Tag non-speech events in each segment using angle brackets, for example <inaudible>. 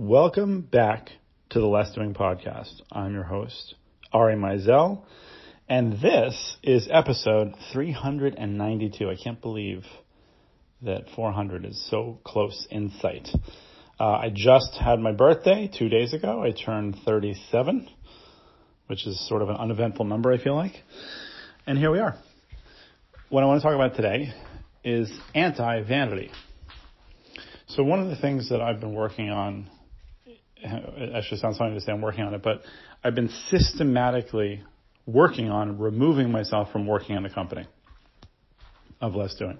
Welcome back to the Less Doing Podcast. I'm your host, Ari Meisel, and this is episode 392. I can't believe that 400 is so close in sight. Uh, I just had my birthday two days ago. I turned 37, which is sort of an uneventful number, I feel like. And here we are. What I want to talk about today is anti vanity. So, one of the things that I've been working on, it actually sounds funny to say I'm working on it, but I've been systematically working on removing myself from working in the company of less doing.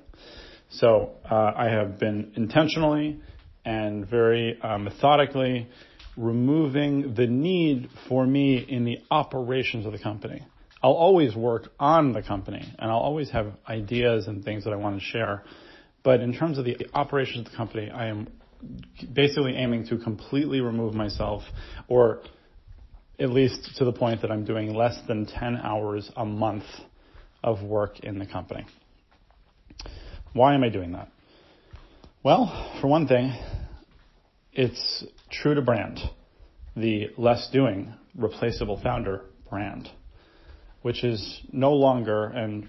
So, uh, I have been intentionally and very uh, methodically removing the need for me in the operations of the company. I'll always work on the company and I'll always have ideas and things that I want to share. But in terms of the operations of the company, I am basically aiming to completely remove myself or at least to the point that I'm doing less than 10 hours a month of work in the company. Why am I doing that? Well, for one thing, it's true to brand, the less doing, replaceable founder brand, which is no longer, and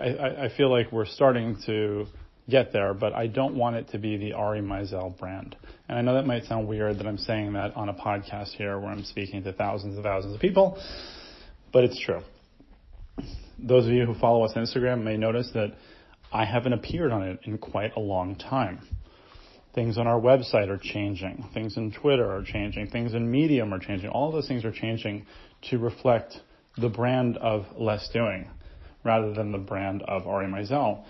I, I feel like we're starting to get there, but I don't want it to be the Ari Meisel brand. And I know that might sound weird that I'm saying that on a podcast here where I'm speaking to thousands and thousands of people, but it's true. Those of you who follow us on Instagram may notice that I haven't appeared on it in quite a long time. Things on our website are changing. Things in Twitter are changing. Things in Medium are changing. All those things are changing to reflect the brand of Less Doing rather than the brand of Ari Meisel.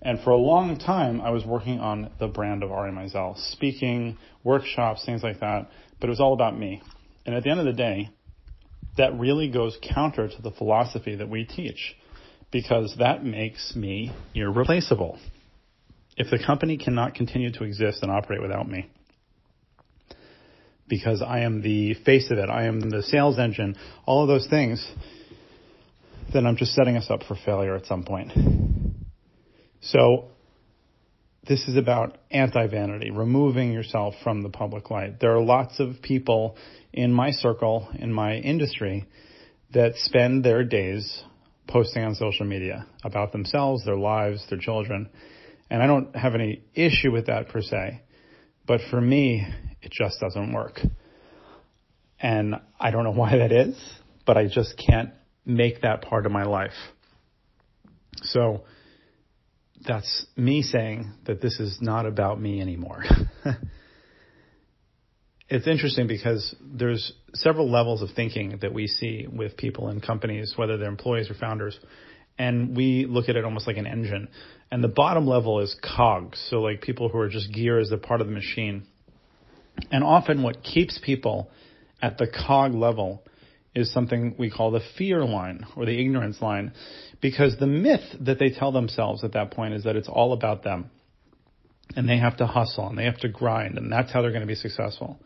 And for a long time, I was working on the brand of Ari Meisel, speaking, workshops, things like that, but it was all about me. And at the end of the day, that really goes counter to the philosophy that we teach because that makes me irreplaceable if the company cannot continue to exist and operate without me, because I am the face of it, I am the sales engine, all of those things, then I'm just setting us up for failure at some point. So this is about anti-vanity, removing yourself from the public light. There are lots of people in my circle, in my industry, that spend their days posting on social media about themselves, their lives, their children, and I don't have any issue with that per se. But for me, it just doesn't work. And I don't know why that is, but I just can't make that part of my life. So that's me saying that this is not about me anymore. <laughs> it's interesting because there's several levels of thinking that we see with people in companies, whether they're employees or founders and we look at it almost like an engine. And the bottom level is cogs, so like people who are just gears, they're part of the machine. And often what keeps people at the cog level is something we call the fear line or the ignorance line, because the myth that they tell themselves at that point is that it's all about them. And they have to hustle and they have to grind, and that's how they're going to be successful.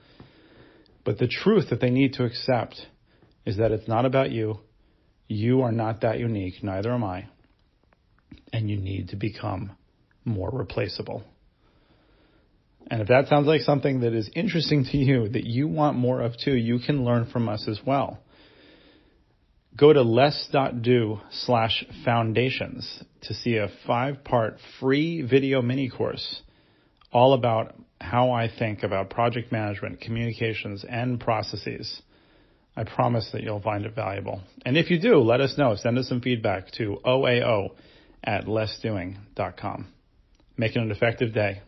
But the truth that they need to accept is that it's not about you, you are not that unique, neither am I. And you need to become more replaceable. And if that sounds like something that is interesting to you, that you want more of too, you can learn from us as well. Go to less.do slash foundations to see a five part free video mini course all about how I think about project management, communications, and processes. I promise that you'll find it valuable. And if you do, let us know. Send us some feedback to oao at lessdoing.com. Make it an effective day.